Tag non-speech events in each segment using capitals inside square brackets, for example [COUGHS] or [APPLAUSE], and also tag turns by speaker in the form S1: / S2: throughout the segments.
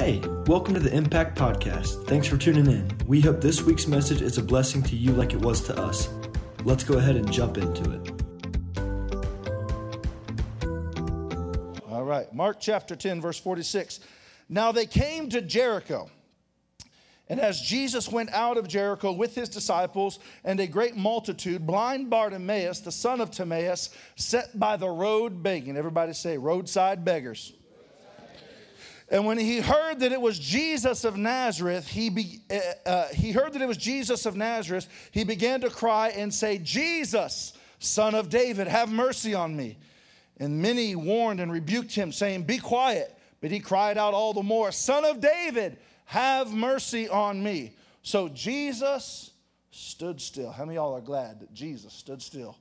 S1: Hey, welcome to the Impact Podcast. Thanks for tuning in. We hope this week's message is a blessing to you like it was to us. Let's go ahead and jump into it.
S2: All right, Mark chapter 10, verse 46. Now they came to Jericho. And as Jesus went out of Jericho with his disciples and a great multitude, blind Bartimaeus, the son of Timaeus, sat by the road begging. Everybody say, roadside beggars. And when he heard that it was Jesus of Nazareth, he, be, uh, uh, he heard that it was Jesus of Nazareth, he began to cry and say, Jesus, son of David, have mercy on me. And many warned and rebuked him, saying, Be quiet. But he cried out all the more, Son of David, have mercy on me. So Jesus stood still. How many of y'all are glad that Jesus stood still?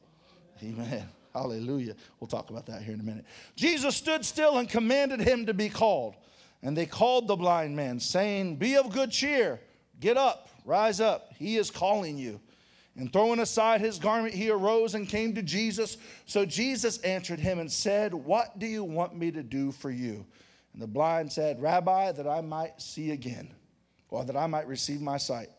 S2: Amen. Hallelujah. We'll talk about that here in a minute. Jesus stood still and commanded him to be called. And they called the blind man, saying, Be of good cheer, get up, rise up, he is calling you. And throwing aside his garment, he arose and came to Jesus. So Jesus answered him and said, What do you want me to do for you? And the blind said, Rabbi, that I might see again, or that I might receive my sight.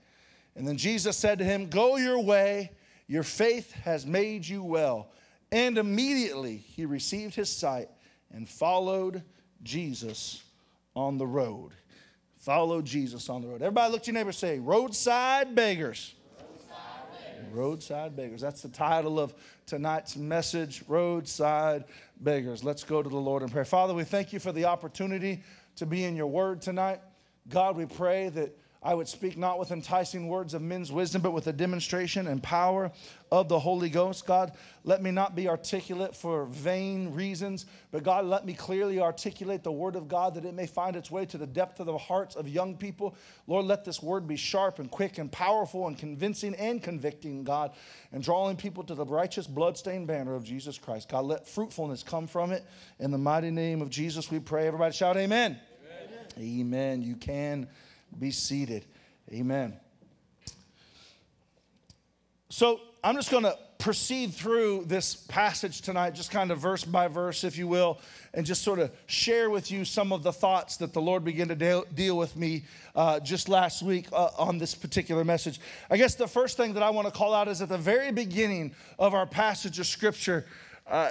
S2: And then Jesus said to him, Go your way, your faith has made you well. And immediately he received his sight and followed Jesus on the road. Follow Jesus on the road. Everybody look to your neighbor say, roadside beggars. Roadside beggars. That's the title of tonight's message, Roadside Beggars. Let's go to the Lord in prayer. Father, we thank you for the opportunity to be in your word tonight. God, we pray that I would speak not with enticing words of men's wisdom, but with a demonstration and power of the Holy Ghost. God, let me not be articulate for vain reasons, but God, let me clearly articulate the word of God that it may find its way to the depth of the hearts of young people. Lord, let this word be sharp and quick and powerful and convincing and convicting, God, and drawing people to the righteous bloodstained banner of Jesus Christ. God, let fruitfulness come from it. In the mighty name of Jesus, we pray. Everybody shout, Amen. Amen. amen. You can be seated. Amen. So I'm just going to proceed through this passage tonight, just kind of verse by verse, if you will, and just sort of share with you some of the thoughts that the Lord began to deal, with me uh, just last week uh, on this particular message. I guess the first thing that I want to call out is at the very beginning of our passage of Scripture. Uh,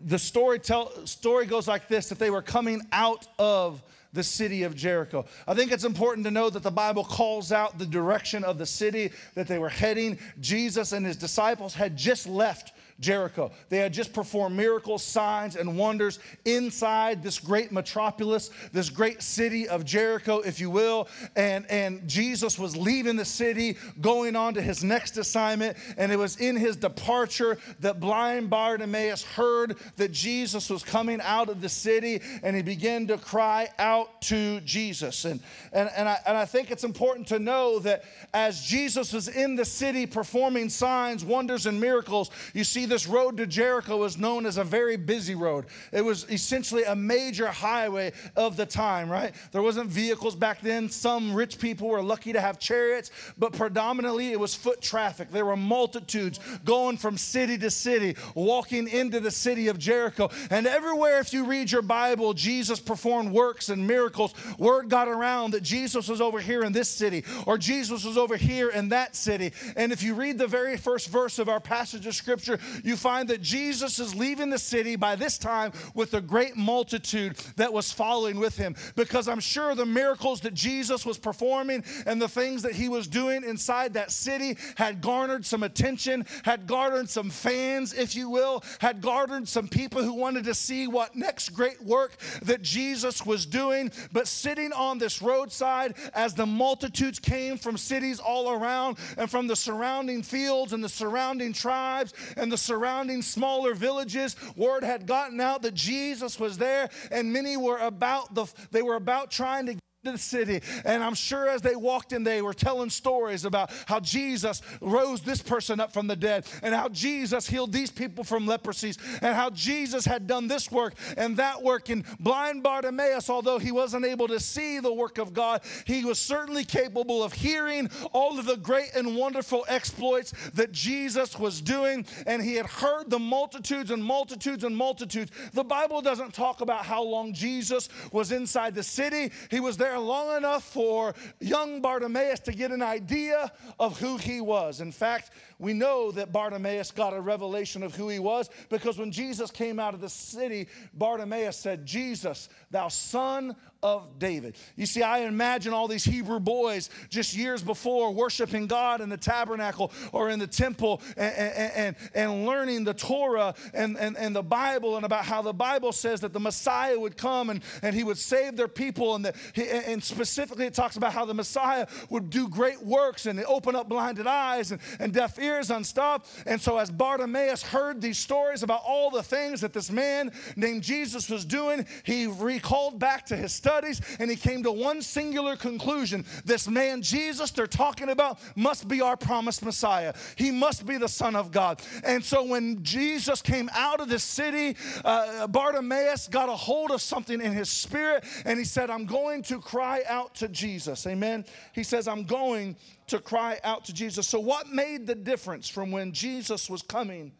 S2: the story, tell, story goes like this that they were coming out of the city of Jericho. I think it's important to know that the Bible calls out the direction of the city that they were heading. Jesus and his disciples had just left Jericho. They had just performed miracles, signs, and wonders inside this great metropolis, this great city of Jericho, if you will. And, and Jesus was leaving the city, going on to his next assignment. And it was in his departure that blind Bartimaeus heard that Jesus was coming out of the city and he began to cry out to Jesus. And, and, and, I, and I think it's important to know that as Jesus was in the city performing signs, wonders, and miracles, you see this road to Jericho was known as a very busy road. It was essentially a major highway of the time, right? There wasn't vehicles back then. Some rich people were lucky to have chariots, but predominantly it was foot traffic. There were multitudes going from city to city, walking into the city of Jericho. And everywhere, if you read your Bible, Jesus performed works and miracles. Word got around that Jesus was over here in this city, or Jesus was over here in that city. And if you read the very first verse of our passage of scripture, you find that Jesus is leaving the city by this time with a great multitude that was following with him. Because I'm sure the miracles that Jesus was performing and the things that he was doing inside that city had garnered some attention, had garnered some fans, if you will, had garnered some people who wanted to see what next great work that Jesus was doing. But sitting on this roadside as the multitudes came from cities all around and from the surrounding fields and the surrounding tribes and the surrounding smaller villages. Word had gotten out that Jesus was there, and many were about the they were about trying to the city. And I'm sure as they walked in, they were telling stories about how Jesus rose this person up from the dead, and how Jesus healed these people from leprosies, and how Jesus had done this work and that work. And blind Bartimaeus, although he wasn't able to see the work of God, he was certainly capable of hearing all of the great and wonderful exploits that Jesus was doing. And he had heard the multitudes and multitudes and multitudes. The Bible doesn't talk about how long Jesus was inside the city, he was there there long enough for young Bartimaeus to get an idea of who he was. In fact, we know that Bartimaeus got a revelation of who he was because when Jesus came out of the city, Bartimaeus said, Jesus, thou son of David. You see, I imagine all these Hebrew boys just years before worshiping God in the tabernacle or in the temple and, and, and, learning the Torah and, and, and the Bible and about how the Bible says that the Messiah would come and, and he would save their people. And, the, and specifically, it talks about how the Messiah would do great works and open up blinded eyes and, and deaf ears unstopped. And so, as Bartimaeus heard these stories about all the things that this man named Jesus was doing, he recalled back to his studies and he came to one singular conclusion. This man, Jesus, they're talking about, must be our promised Messiah. He must be the Son of God. And so when Jesus came out of the city, uh, Bartimaeus got a hold of something in his spirit and he said, I'm going to cry out to Jesus. Amen. He says, I'm going to cry out to Jesus. So, what made the difference from when Jesus was coming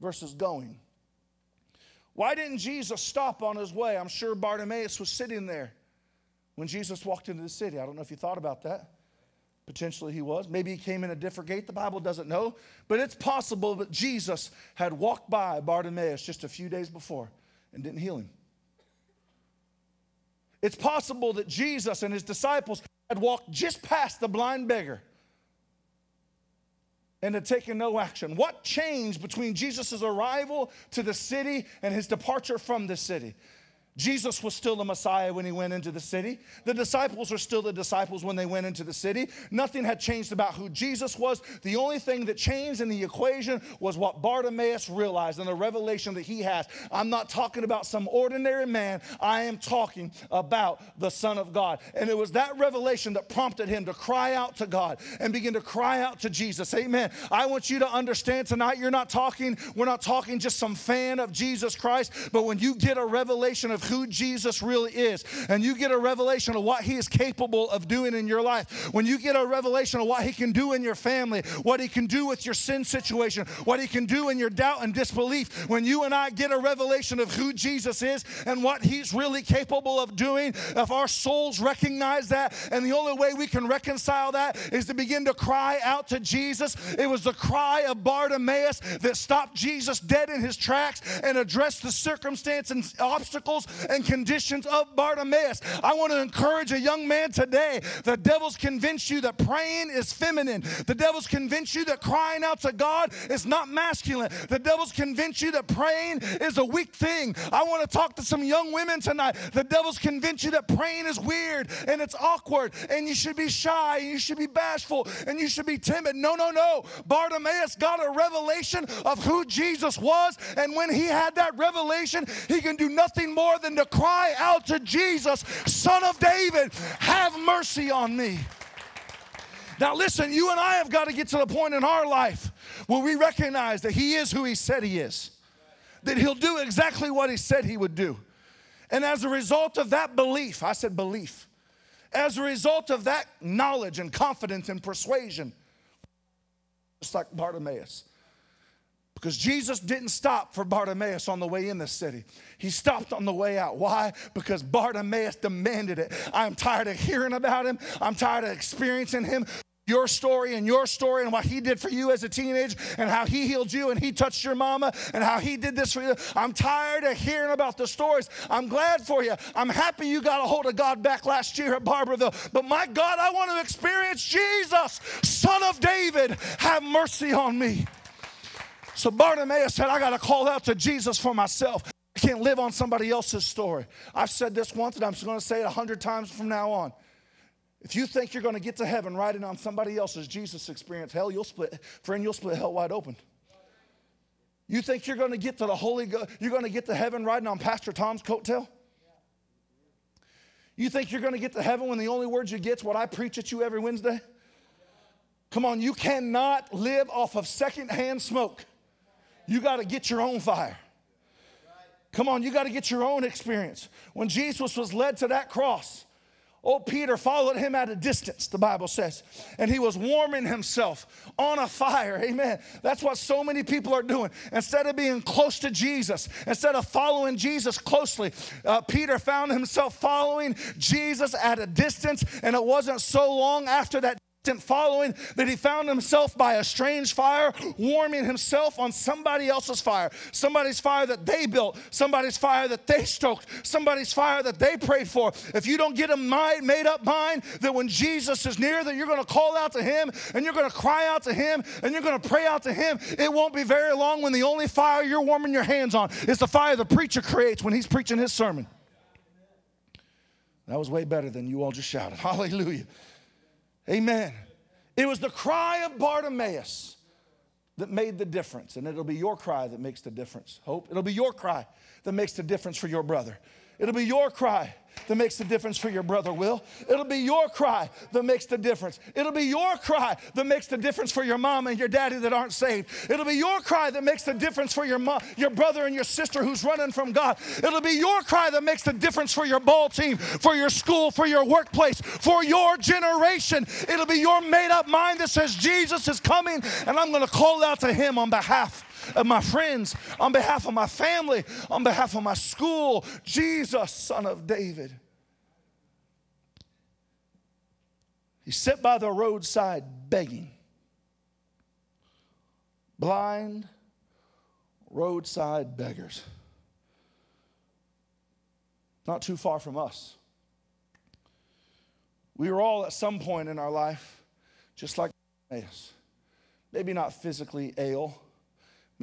S2: versus going? Why didn't Jesus stop on his way? I'm sure Bartimaeus was sitting there when Jesus walked into the city. I don't know if you thought about that. Potentially he was. Maybe he came in a different gate. The Bible doesn't know. But it's possible that Jesus had walked by Bartimaeus just a few days before and didn't heal him. It's possible that Jesus and his disciples had walked just past the blind beggar and had taken no action. What changed between Jesus' arrival to the city and his departure from the city? Jesus was still the Messiah when he went into the city. The disciples were still the disciples when they went into the city. Nothing had changed about who Jesus was. The only thing that changed in the equation was what Bartimaeus realized and the revelation that he has. I'm not talking about some ordinary man, I am talking about the Son of God. And it was that revelation that prompted him to cry out to God and begin to cry out to Jesus. Amen. I want you to understand tonight, you're not talking, we're not talking just some fan of Jesus Christ, but when you get a revelation of who Jesus really is, and you get a revelation of what He is capable of doing in your life, when you get a revelation of what He can do in your family, what He can do with your sin situation, what He can do in your doubt and disbelief, when you and I get a revelation of who Jesus is and what He's really capable of doing, if our souls recognize that, and the only way we can reconcile that is to begin to cry out to Jesus. It was the cry of Bartimaeus that stopped Jesus dead in his tracks and addressed the circumstance and obstacles and conditions of Bartimaeus. I want to encourage a young man today. The devil's convinced you that praying is feminine. The devil's convinced you that crying out to God is not masculine. The devil's convinced you that praying is a weak thing. I want to talk to some young women tonight. The devil's convinced you that praying is weird and it's awkward and you should be shy and you should be bashful and you should be timid. No, no, no. Bartimaeus got a revelation of who Jesus was, and when he had that revelation, he can do nothing more than to cry out to Jesus, Son of David, have mercy on me. Now, listen, you and I have got to get to the point in our life where we recognize that He is who He said He is, that He'll do exactly what He said He would do. And as a result of that belief, I said belief, as a result of that knowledge and confidence and persuasion, just like Bartimaeus, because Jesus didn't stop for Bartimaeus on the way in the city. He stopped on the way out. Why? Because Bartimaeus demanded it. I'm tired of hearing about him. I'm tired of experiencing him your story and your story and what he did for you as a teenager and how he healed you and he touched your mama and how he did this for you. I'm tired of hearing about the stories. I'm glad for you. I'm happy you got a hold of God back last year at Barbourville. But my God, I want to experience Jesus, Son of David. Have mercy on me. So Bartimaeus said, I got to call out to Jesus for myself. I can't live on somebody else's story. I've said this once and I'm going to say it a hundred times from now on. If you think you're going to get to heaven riding on somebody else's Jesus experience, hell, you'll split, friend, you'll split hell wide open. You think you're going to get to the Holy Ghost, you're going to get to heaven riding on Pastor Tom's coattail? You think you're going to get to heaven when the only words you get is what I preach at you every Wednesday? Come on, you cannot live off of secondhand smoke. You got to get your own fire. Come on, you got to get your own experience. When Jesus was led to that cross, Old Peter followed him at a distance, the Bible says, and he was warming himself on a fire. Amen. That's what so many people are doing. Instead of being close to Jesus, instead of following Jesus closely, uh, Peter found himself following Jesus at a distance, and it wasn't so long after that following that he found himself by a strange fire, warming himself on somebody else's fire, somebody's fire that they built, somebody's fire that they stoked, somebody's fire that they prayed for. If you don't get a mind, made up mind that when Jesus is near, that you're going to call out to him and you're going to cry out to him and you're going to pray out to him, it won't be very long when the only fire you're warming your hands on is the fire the preacher creates when he's preaching his sermon. That was way better than you all just shouted. [LAUGHS] Hallelujah. Amen. It was the cry of Bartimaeus that made the difference, and it'll be your cry that makes the difference. Hope. It'll be your cry that makes the difference for your brother. It'll be your cry that makes the difference for your brother, Will. It'll be your cry that makes the difference. It'll be your cry that makes the difference for your mom and your daddy that aren't saved. It'll be your cry that makes the difference for your mom, your brother and your sister who's running from God. It'll be your cry that makes the difference for your ball team, for your school, for your workplace, for your generation. It'll be your made up mind that says Jesus is coming and I'm going to call out to him on behalf of my friends, on behalf of my family, on behalf of my school. Jesus, son of David. He sat by the roadside begging. Blind roadside beggars. Not too far from us. We were all at some point in our life just like. Maybe not physically ill,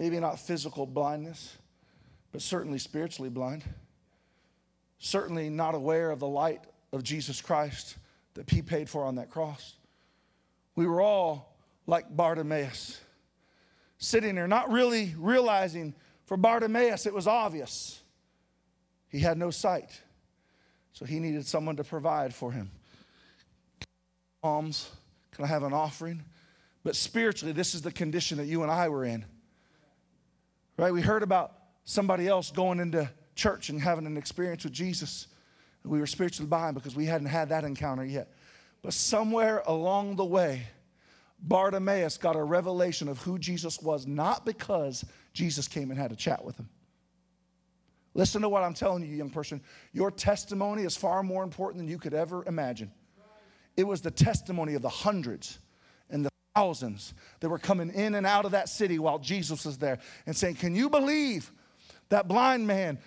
S2: Maybe not physical blindness, but certainly spiritually blind. Certainly not aware of the light of Jesus Christ that He paid for on that cross. We were all like Bartimaeus, sitting there, not really realizing for Bartimaeus it was obvious. He had no sight, so he needed someone to provide for him. Alms, can I have an offering? But spiritually, this is the condition that you and I were in. Right? We heard about somebody else going into church and having an experience with Jesus. We were spiritually blind because we hadn't had that encounter yet. But somewhere along the way, Bartimaeus got a revelation of who Jesus was, not because Jesus came and had a chat with him. Listen to what I'm telling you, young person. Your testimony is far more important than you could ever imagine. It was the testimony of the hundreds thousands that were coming in and out of that city while Jesus was there and saying, Can you believe that blind man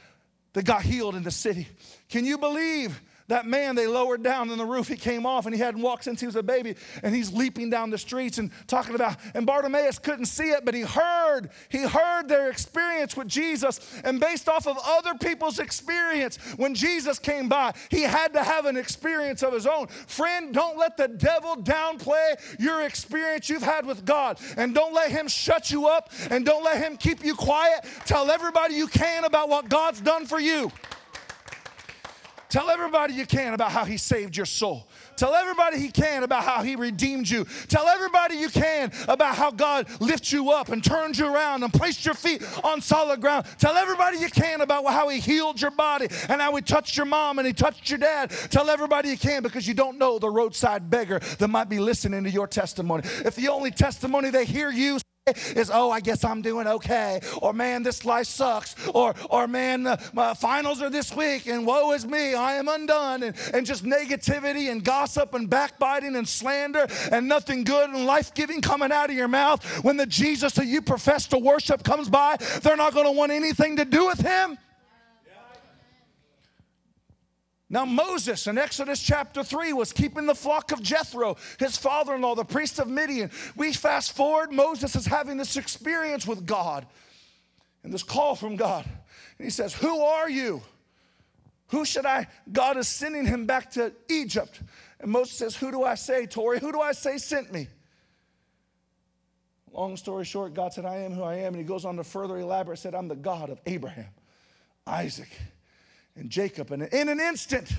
S2: that got healed in the city? Can you believe that man they lowered down in the roof, he came off and he hadn't walked since he was a baby, and he's leaping down the streets and talking about. And Bartimaeus couldn't see it, but he heard, he heard their experience with Jesus. And based off of other people's experience, when Jesus came by, he had to have an experience of his own. Friend, don't let the devil downplay your experience you've had with God. And don't let him shut you up and don't let him keep you quiet. Tell everybody you can about what God's done for you. Tell everybody you can about how He saved your soul. Tell everybody He can about how He redeemed you. Tell everybody you can about how God lifted you up and turned you around and placed your feet on solid ground. Tell everybody you can about how He healed your body and how He touched your mom and He touched your dad. Tell everybody you can because you don't know the roadside beggar that might be listening to your testimony. If the only testimony they hear you [LAUGHS] is oh i guess i'm doing okay. Or man this life sucks. Or or man uh, my finals are this week and woe is me. I am undone. And, and just negativity and gossip and backbiting and slander and nothing good and life-giving coming out of your mouth. When the jesus that you profess to worship comes by they're not going to want anything to do with him now, Moses in Exodus chapter 3 was keeping the flock of Jethro, his father in law, the priest of Midian. We fast forward, Moses is having this experience with God and this call from God. And he says, Who are you? Who should I? God is sending him back to Egypt. And Moses says, Who do I say, Tori? Who do I say sent me? Long story short, God said, I am who I am. And he goes on to further elaborate, said, I'm the God of Abraham, Isaac, and Jacob. And in an instant,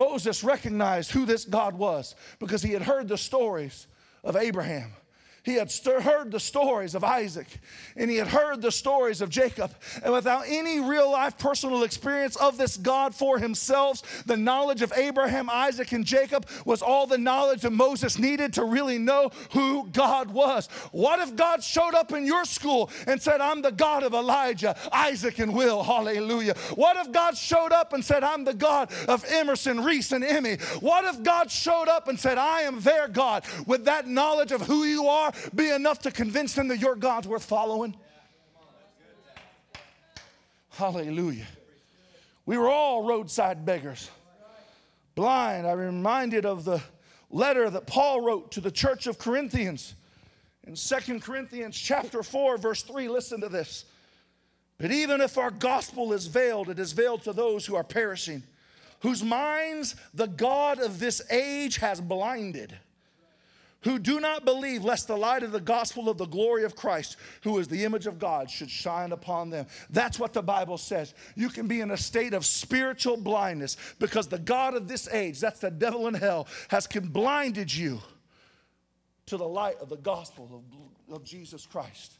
S2: Moses recognized who this God was because he had heard the stories of Abraham. He had stir- heard the stories of Isaac and he had heard the stories of Jacob. And without any real life personal experience of this God for himself, the knowledge of Abraham, Isaac, and Jacob was all the knowledge that Moses needed to really know who God was. What if God showed up in your school and said, I'm the God of Elijah, Isaac, and Will? Hallelujah. What if God showed up and said, I'm the God of Emerson, Reese, and Emmy? What if God showed up and said, I am their God? With that knowledge of who you are, be enough to convince them that your God's worth following? Hallelujah. We were all roadside beggars, blind. I'm reminded of the letter that Paul wrote to the church of Corinthians in Second Corinthians chapter 4 verse 3 listen to this but even if our gospel is veiled it is veiled to those who are perishing whose minds the god of this age has blinded who do not believe, lest the light of the gospel of the glory of Christ, who is the image of God, should shine upon them. That's what the Bible says. You can be in a state of spiritual blindness because the God of this age, that's the devil in hell, has blinded you to the light of the gospel of, of Jesus Christ.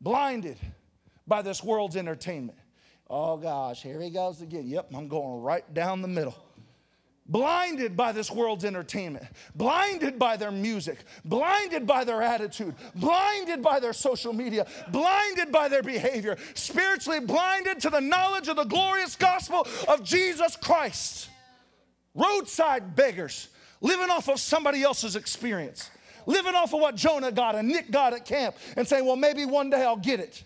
S2: Blinded by this world's entertainment. Oh gosh, here he goes again. Yep, I'm going right down the middle blinded by this world's entertainment, blinded by their music, blinded by their attitude, blinded by their social media, blinded by their behavior, spiritually blinded to the knowledge of the glorious gospel of Jesus Christ. Roadside beggars, living off of somebody else's experience, living off of what Jonah got and Nick got at camp, and saying, Well, maybe one day I'll get it.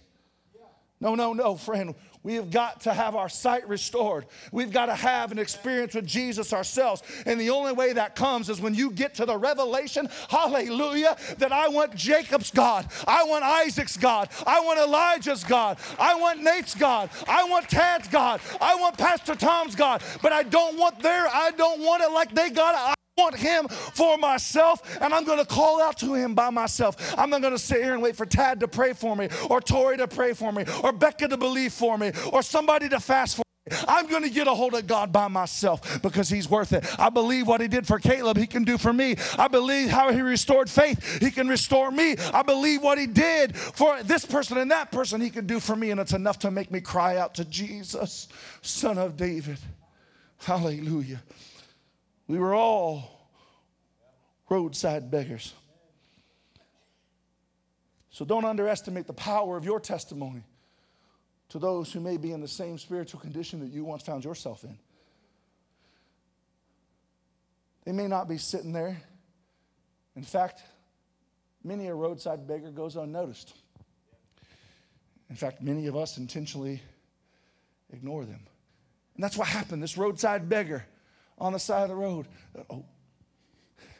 S2: No, no, no, friend. We have got to have our sight restored. We've got to have an experience with Jesus ourselves. And the only way that comes is when you get to the revelation, hallelujah, that I want Jacob's God. I want Isaac's God. I want Elijah's God. I want Nate's God. I want Tad's God. I want Pastor Tom's God. But I don't want their, I don't want it like they got it want him for myself and I'm going to call out to him by myself. I'm not going to sit here and wait for Tad to pray for me or Tori to pray for me or Becca to believe for me or somebody to fast for me. I'm going to get a hold of God by myself because He's worth it. I believe what He did for Caleb, He can do for me. I believe how He restored faith, He can restore me. I believe what He did for this person and that person, He can do for me. And it's enough to make me cry out to Jesus, Son of David. Hallelujah. We were all roadside beggars. So don't underestimate the power of your testimony to those who may be in the same spiritual condition that you once found yourself in. They may not be sitting there. In fact, many a roadside beggar goes unnoticed. In fact, many of us intentionally ignore them. And that's what happened. This roadside beggar on the side of the road. Oh,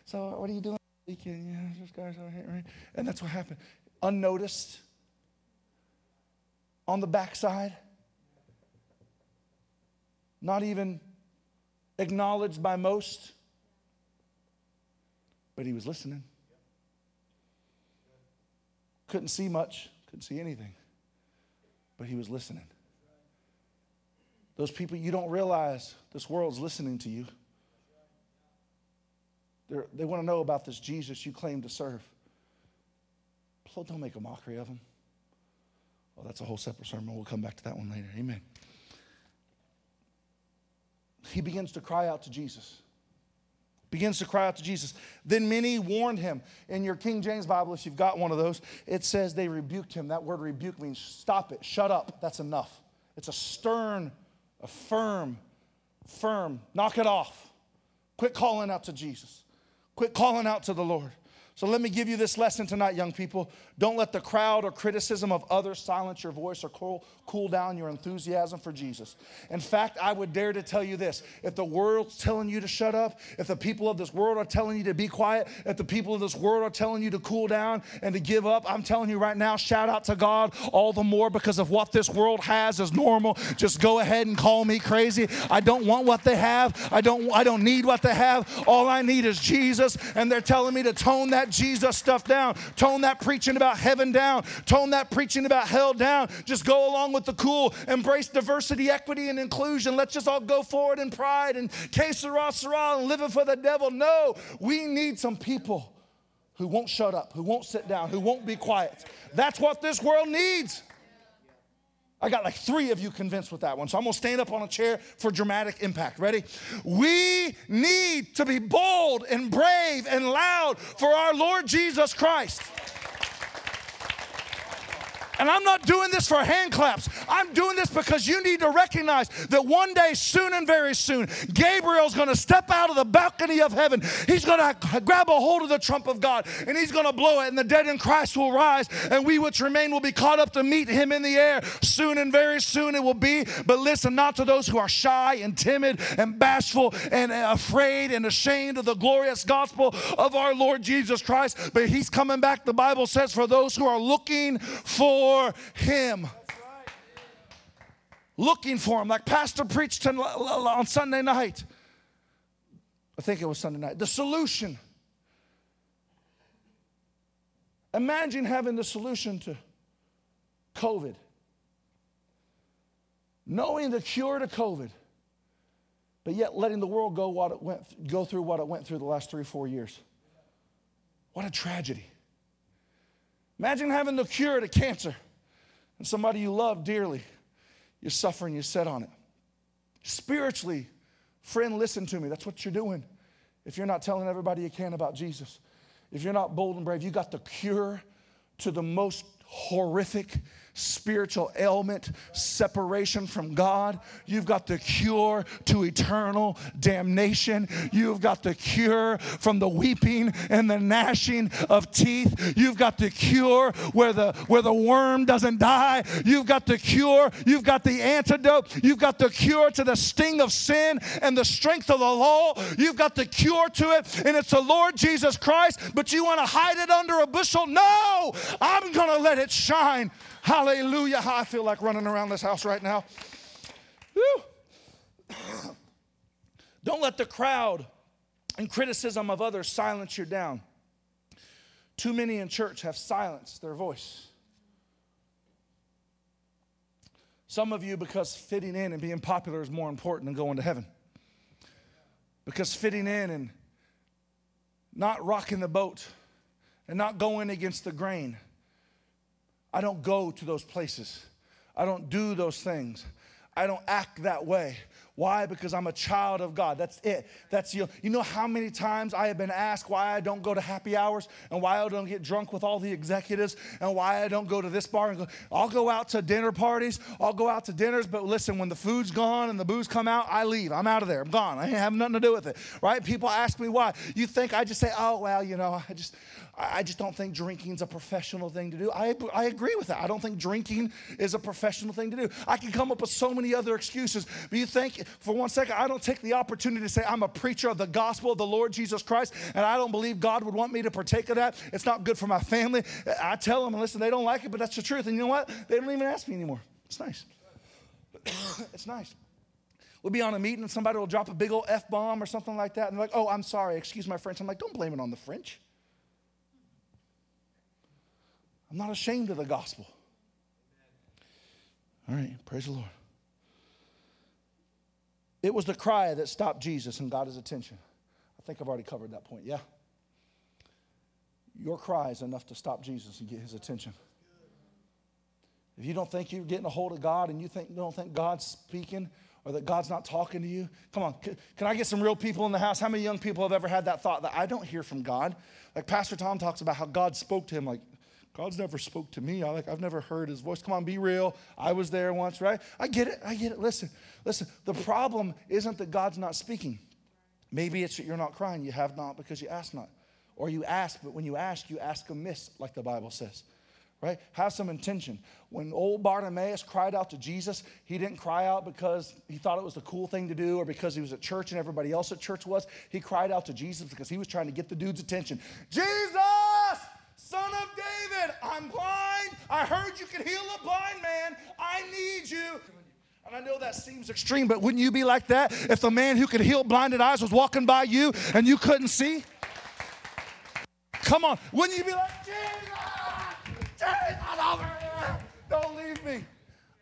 S2: so what are you doing? Weekend? Yeah, this guy's over here, right? And that's what happened. Unnoticed, on the backside, not even acknowledged by most, but he was listening. Couldn't see much, couldn't see anything, but he was listening. Those people, you don't realize this world's listening to you. They're, they want to know about this Jesus you claim to serve. So don't make a mockery of him. Well, that's a whole separate sermon. We'll come back to that one later. Amen. He begins to cry out to Jesus. Begins to cry out to Jesus. Then many warned him. In your King James Bible, if you've got one of those, it says they rebuked him. That word rebuke means stop it, shut up. That's enough. It's a stern a firm, firm, knock it off. Quit calling out to Jesus. Quit calling out to the Lord. So let me give you this lesson tonight, young people. Don't let the crowd or criticism of others silence your voice or cool, cool down your enthusiasm for Jesus. In fact, I would dare to tell you this if the world's telling you to shut up, if the people of this world are telling you to be quiet, if the people of this world are telling you to cool down and to give up, I'm telling you right now, shout out to God all the more because of what this world has is normal. Just go ahead and call me crazy. I don't want what they have. I don't I don't need what they have. All I need is Jesus and they're telling me to tone that Jesus stuff down. Tone that preaching about heaven down. Tone that preaching about hell down. Just go along with the cool. Embrace diversity, equity, and inclusion. Let's just all go forward in pride and que sera, sera, and living for the devil. No, we need some people who won't shut up, who won't sit down, who won't be quiet. That's what this world needs. I got like three of you convinced with that one. So I'm gonna stand up on a chair for dramatic impact. Ready? We need to be bold and brave and loud for our Lord Jesus Christ. And I'm not doing this for hand claps. I'm doing this because you need to recognize that one day, soon and very soon, Gabriel's going to step out of the balcony of heaven. He's going to grab a hold of the trump of God and he's going to blow it, and the dead in Christ will rise, and we which remain will be caught up to meet him in the air. Soon and very soon it will be. But listen, not to those who are shy and timid and bashful and uh, afraid and ashamed of the glorious gospel of our Lord Jesus Christ, but he's coming back, the Bible says, for those who are looking for for him. Looking for him, like Pastor preached uh, uh, on Sunday night. I think it was Sunday night. The solution. Imagine having the solution to COVID, knowing the cure to COVID, but yet letting the world go, what it went, go through what it went through the last three four years. What a tragedy. Imagine having the cure to cancer and somebody you love dearly, you're suffering, you're set on it. Spiritually, friend, listen to me. That's what you're doing. If you're not telling everybody you can about Jesus, if you're not bold and brave, you got the cure to the most horrific spiritual ailment, separation from God. You've got the cure to eternal damnation. You've got the cure from the weeping and the gnashing of teeth. You've got the cure where the where the worm doesn't die. You've got the cure. You've got the antidote. You've got the cure to the sting of sin and the strength of the law. You've got the cure to it, and it's the Lord Jesus Christ. But you want to hide it under a bushel? No, I'm gonna let it shine. Hallelujah. I feel like running around this house right now. Woo. [COUGHS] Don't let the crowd and criticism of others silence you down. Too many in church have silenced their voice. Some of you, because fitting in and being popular is more important than going to heaven. Because fitting in and not rocking the boat and not going against the grain I don't go to those places. I don't do those things. I don't act that way. Why? Because I'm a child of God. That's it. That's you. You know how many times I have been asked why I don't go to happy hours and why I don't get drunk with all the executives and why I don't go to this bar and go. I'll go out to dinner parties. I'll go out to dinners. But listen, when the food's gone and the booze come out, I leave. I'm out of there. I'm gone. I ain't have nothing to do with it. Right? People ask me why. You think I just say, oh well, you know, I just I just don't think drinking is a professional thing to do. I, I agree with that. I don't think drinking is a professional thing to do. I can come up with so many other excuses. But you think, for one second, I don't take the opportunity to say I'm a preacher of the gospel of the Lord Jesus Christ, and I don't believe God would want me to partake of that. It's not good for my family. I tell them, listen, they don't like it, but that's the truth. And you know what? They don't even ask me anymore. It's nice. [COUGHS] it's nice. We'll be on a meeting and somebody will drop a big old F bomb or something like that. And they're like, oh, I'm sorry, excuse my French. I'm like, don't blame it on the French. I'm not ashamed of the gospel. All right, praise the Lord. It was the cry that stopped Jesus and got his attention. I think I've already covered that point, yeah? Your cry is enough to stop Jesus and get his attention. If you don't think you're getting a hold of God and you think, don't think God's speaking or that God's not talking to you, come on. Can I get some real people in the house? How many young people have ever had that thought that I don't hear from God? Like Pastor Tom talks about how God spoke to him, like, God's never spoke to me. I like I've never heard his voice. Come on, be real. I was there once, right? I get it. I get it. Listen, listen. The problem isn't that God's not speaking. Maybe it's that you're not crying. You have not because you ask not. Or you ask, but when you ask, you ask amiss, like the Bible says. Right? Have some intention. When old Bartimaeus cried out to Jesus, he didn't cry out because he thought it was the cool thing to do or because he was at church and everybody else at church was. He cried out to Jesus because he was trying to get the dude's attention. Jesus! I'm blind. I heard you can heal a blind man. I need you. And I know that seems extreme, but wouldn't you be like that if the man who could heal blinded eyes was walking by you and you couldn't see? Come on, wouldn't you be like, Jesus, Jesus, over here. Don't leave me.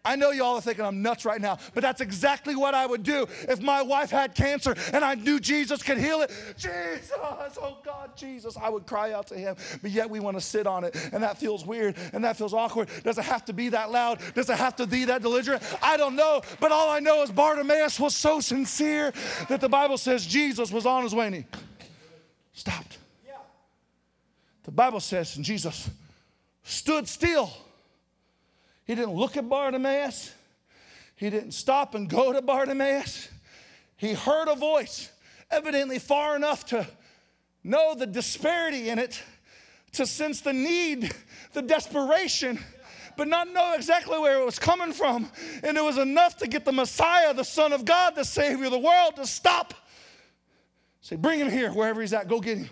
S2: I know y'all are thinking I'm nuts right now, but that's exactly what I would do if my wife had cancer and I knew Jesus could heal it. Jesus, oh God, Jesus, I would cry out to him, but yet we want to sit on it, and that feels weird and that feels awkward. Does it have to be that loud? Does it have to be that belligerent? I don't know, but all I know is Bartimaeus was so sincere that the Bible says Jesus was on his way and he stopped. The Bible says, and Jesus stood still he didn't look at Bartimaeus. He didn't stop and go to Bartimaeus. He heard a voice, evidently far enough to know the disparity in it, to sense the need, the desperation, but not know exactly where it was coming from. And it was enough to get the Messiah, the Son of God, the Savior of the world, to stop. Say, bring him here, wherever he's at, go get him.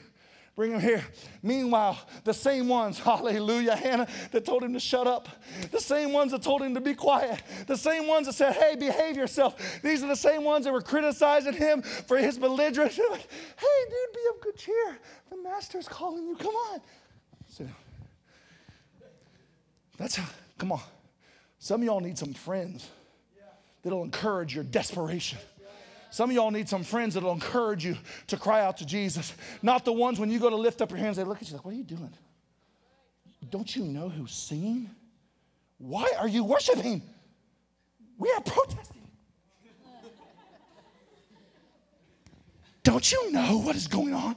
S2: Bring him here. Meanwhile, the same ones, [LAUGHS] hallelujah, Hannah, that told him to shut up, the same ones that told him to be quiet, the same ones that said, hey, behave yourself. These are the same ones that were criticizing him for his belligerence. [LAUGHS] Hey, dude, be of good cheer. The master's calling you. Come on. Sit down. That's how, come on. Some of y'all need some friends that'll encourage your desperation. Some of y'all need some friends that'll encourage you to cry out to Jesus. Not the ones when you go to lift up your hands, they look at you like, What are you doing? Don't you know who's singing? Why are you worshiping? We are protesting. Don't you know what is going on?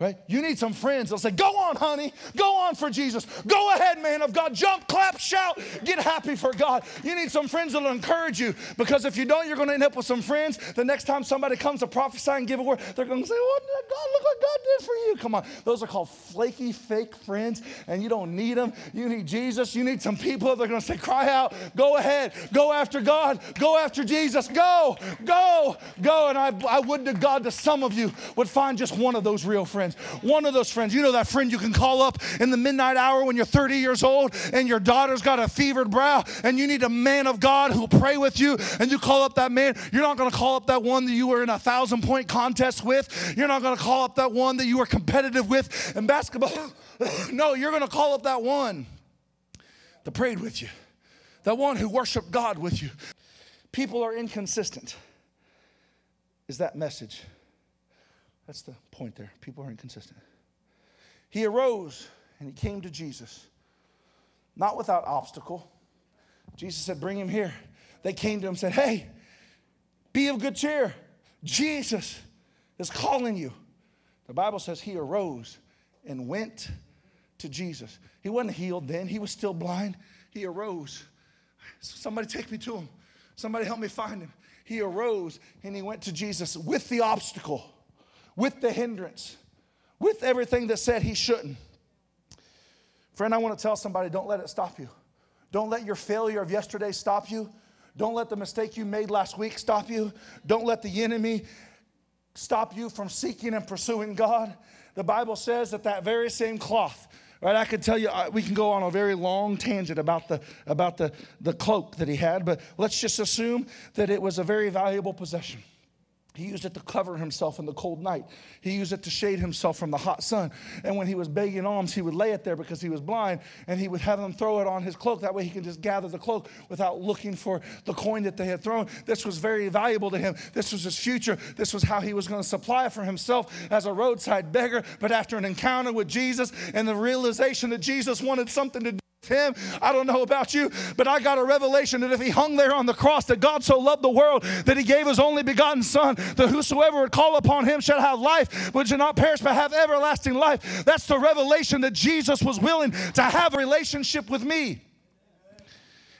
S2: Right? You need some friends. They'll say, Go on, honey. Go on for Jesus. Go ahead, man of God. Jump, clap, shout. Get happy for God. You need some friends that'll encourage you because if you don't, you're going to end up with some friends. The next time somebody comes to prophesy and give a word, they're going to say, oh, What did God, look what God did for you. Come on. Those are called flaky, fake friends, and you don't need them. You need Jesus. You need some people that are going to say, Cry out. Go ahead. Go after God. Go after Jesus. Go, go, go. And I, I would to God that some of you would find just one of those real friends friends. One of those friends, you know that friend you can call up in the midnight hour when you're 30 years old and your daughter's got a fevered brow and you need a man of God who'll pray with you and you call up that man. You're not going to call up that one that you were in a thousand point contest with. You're not going to call up that one that you were competitive with in basketball. [LAUGHS] no, you're going to call up that one that prayed with you, that one who worshiped God with you. People are inconsistent. Is that message? That's the point there. People are inconsistent. He arose and he came to Jesus, not without obstacle. Jesus said, Bring him here. They came to him and said, Hey, be of good cheer. Jesus is calling you. The Bible says he arose and went to Jesus. He wasn't healed then, he was still blind. He arose. Somebody take me to him. Somebody help me find him. He arose and he went to Jesus with the obstacle with the hindrance, with everything that said he shouldn't. Friend, I want to tell somebody don't let it stop you. Don't let your failure of yesterday stop you. Don't let the mistake you made last week stop you. Don't let the enemy stop you from seeking and pursuing God. The Bible says that that very same cloth, right? I could tell you, uh, we can go on a very long tangent about the about the the cloak that he had, but let's just assume that it was a very valuable possession. He used it to cover himself in the cold night. He used it to shade himself from the hot sun. And when he was begging alms, he would lay it there because he was blind, and he would have them throw it on his cloak. That way he can just gather the cloak without looking for the coin that they had thrown. This was very valuable to him. This was his future. This was how he was going to supply for himself as a roadside beggar. But after an encounter with Jesus and the realization that Jesus wanted something to do him. I don't know about you, but I got a revelation that if he hung there on the cross, that God so loved the world that he gave his only begotten Son, that whosoever would call upon him shall have life, but shall not perish but have everlasting life. That's the revelation that Jesus was willing to have a relationship with me.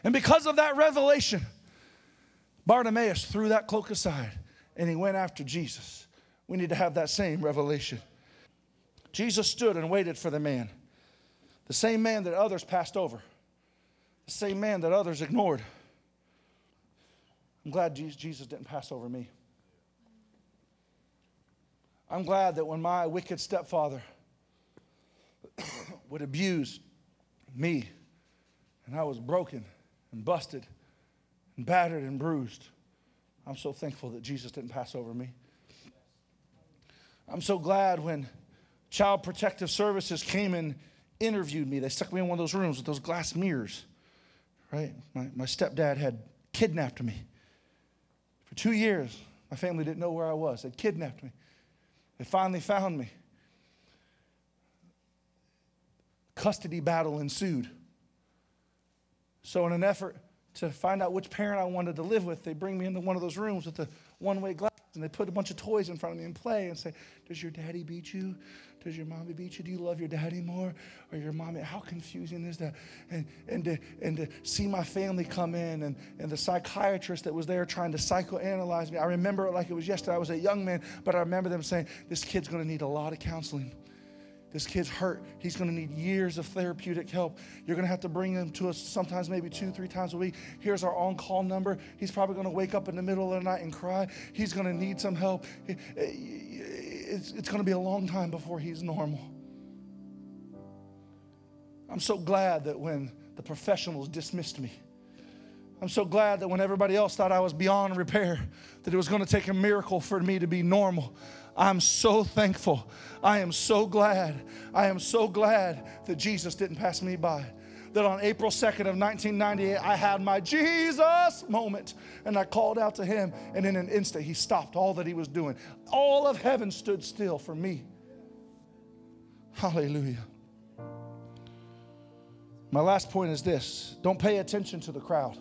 S2: And because of that revelation, Bartimaeus threw that cloak aside and he went after Jesus. We need to have that same revelation. Jesus stood and waited for the man. The same man that others passed over, the same man that others ignored. I'm glad Jesus didn't pass over me. I'm glad that when my wicked stepfather [COUGHS] would abuse me, and I was broken and busted and battered and bruised, I'm so thankful that Jesus didn't pass over me. I'm so glad when Child Protective Services came and interviewed me. They stuck me in one of those rooms with those glass mirrors, right? My, my stepdad had kidnapped me. For two years, my family didn't know where I was. They kidnapped me. They finally found me. Custody battle ensued. So, in an effort to find out which parent I wanted to live with, they bring me into one of those rooms with the one way glass and they put a bunch of toys in front of me and play and say, Does your daddy beat you? Does your mommy beat you? Do you love your daddy more or your mommy? How confusing is that? And, and, to, and to see my family come in and, and the psychiatrist that was there trying to psychoanalyze me. I remember it like it was yesterday. I was a young man, but I remember them saying, This kid's going to need a lot of counseling. This kid's hurt. He's going to need years of therapeutic help. You're going to have to bring him to us sometimes, maybe two, three times a week. Here's our on call number. He's probably going to wake up in the middle of the night and cry. He's going to need some help. Eh, it's, it's going to be a long time before he's normal. I'm so glad that when the professionals dismissed me, I'm so glad that when everybody else thought I was beyond repair, that it was going to take a miracle for me to be normal. I'm so thankful. I am so glad. I am so glad that Jesus didn't pass me by. That on April 2nd of 1998, I had my Jesus moment and I called out to him, and in an instant, he stopped all that he was doing. All of heaven stood still for me. Hallelujah. My last point is this don't pay attention to the crowd.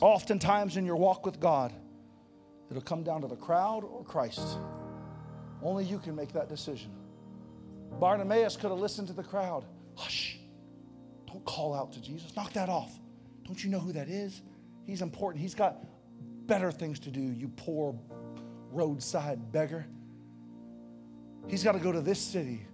S2: Oftentimes in your walk with God, it'll come down to the crowd or Christ. Only you can make that decision. Bartimaeus could have listened to the crowd. Hush, don't call out to Jesus. Knock that off. Don't you know who that is? He's important. He's got better things to do, you poor roadside beggar. He's got to go to this city.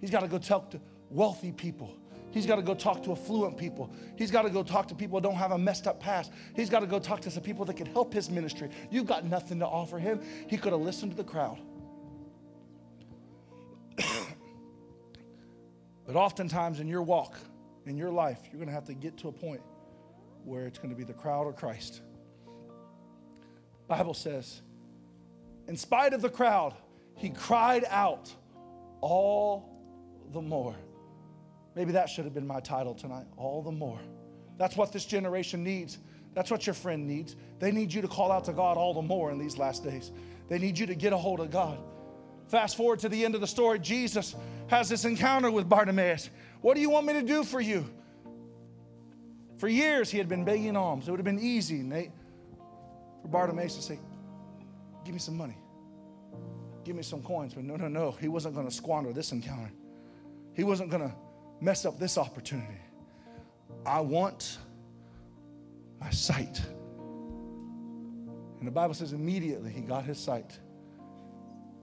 S2: He's got to go talk to wealthy people. He's got to go talk to affluent people. He's got to go talk to people who don't have a messed up past. He's got to go talk to some people that can help his ministry. You've got nothing to offer him. He could have listened to the crowd. [COUGHS] but oftentimes in your walk, in your life, you're going to have to get to a point where it's going to be the crowd or Christ. Bible says, in spite of the crowd, he cried out all the more. Maybe that should have been my title tonight. All the more. That's what this generation needs. That's what your friend needs. They need you to call out to God all the more in these last days. They need you to get a hold of God. Fast forward to the end of the story, Jesus has this encounter with Bartimaeus. What do you want me to do for you? For years, he had been begging alms. It would have been easy, Nate, for Bartimaeus to say, Give me some money, give me some coins. But no, no, no. He wasn't going to squander this encounter, he wasn't going to mess up this opportunity. I want my sight. And the Bible says immediately he got his sight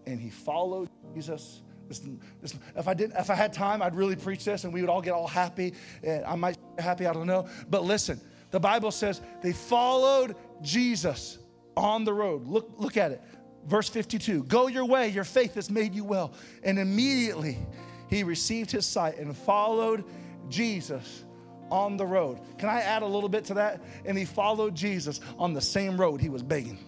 S2: and he followed Jesus. Listen, listen, if I did, if I had time, I'd really preach this, and we would all get all happy. And I might be happy, I don't know. But listen, the Bible says they followed Jesus on the road. Look, look at it. Verse 52 Go your way, your faith has made you well. And immediately he received his sight and followed Jesus on the road. Can I add a little bit to that? And he followed Jesus on the same road he was begging.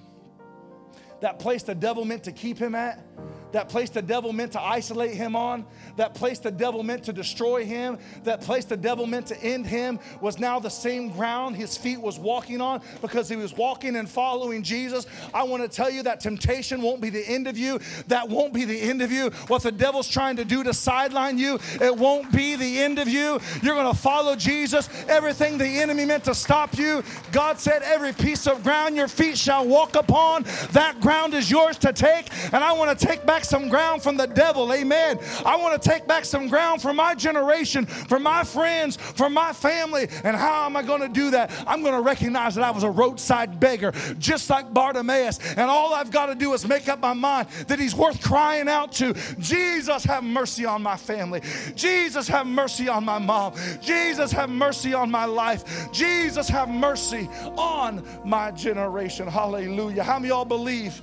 S2: That place the devil meant to keep him at, that place the devil meant to isolate him on, that place the devil meant to destroy him, that place the devil meant to end him was now the same ground his feet was walking on because he was walking and following Jesus. I want to tell you that temptation won't be the end of you. That won't be the end of you. What the devil's trying to do to sideline you, it won't be the end of you. You're going to follow Jesus. Everything the enemy meant to stop you, God said, every piece of ground your feet shall walk upon, that ground is yours to take. And I want to take back back some ground from the devil. Amen. I want to take back some ground for my generation, for my friends, for my family. And how am I going to do that? I'm going to recognize that I was a roadside beggar, just like Bartimaeus. And all I've got to do is make up my mind that he's worth crying out to. Jesus, have mercy on my family. Jesus, have mercy on my mom. Jesus, have mercy on my life. Jesus, have mercy on my generation. Hallelujah. How many y'all believe?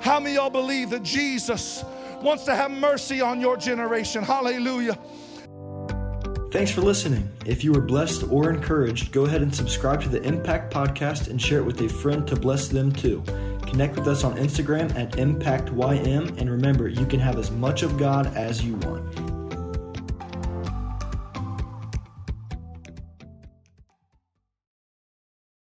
S2: How many y'all believe that Jesus wants to have mercy on your generation? Hallelujah.
S1: Thanks for listening. If you were blessed or encouraged, go ahead and subscribe to the Impact Podcast and share it with a friend to bless them too. Connect with us on Instagram at ImpactYM, and remember, you can have as much of God as you want.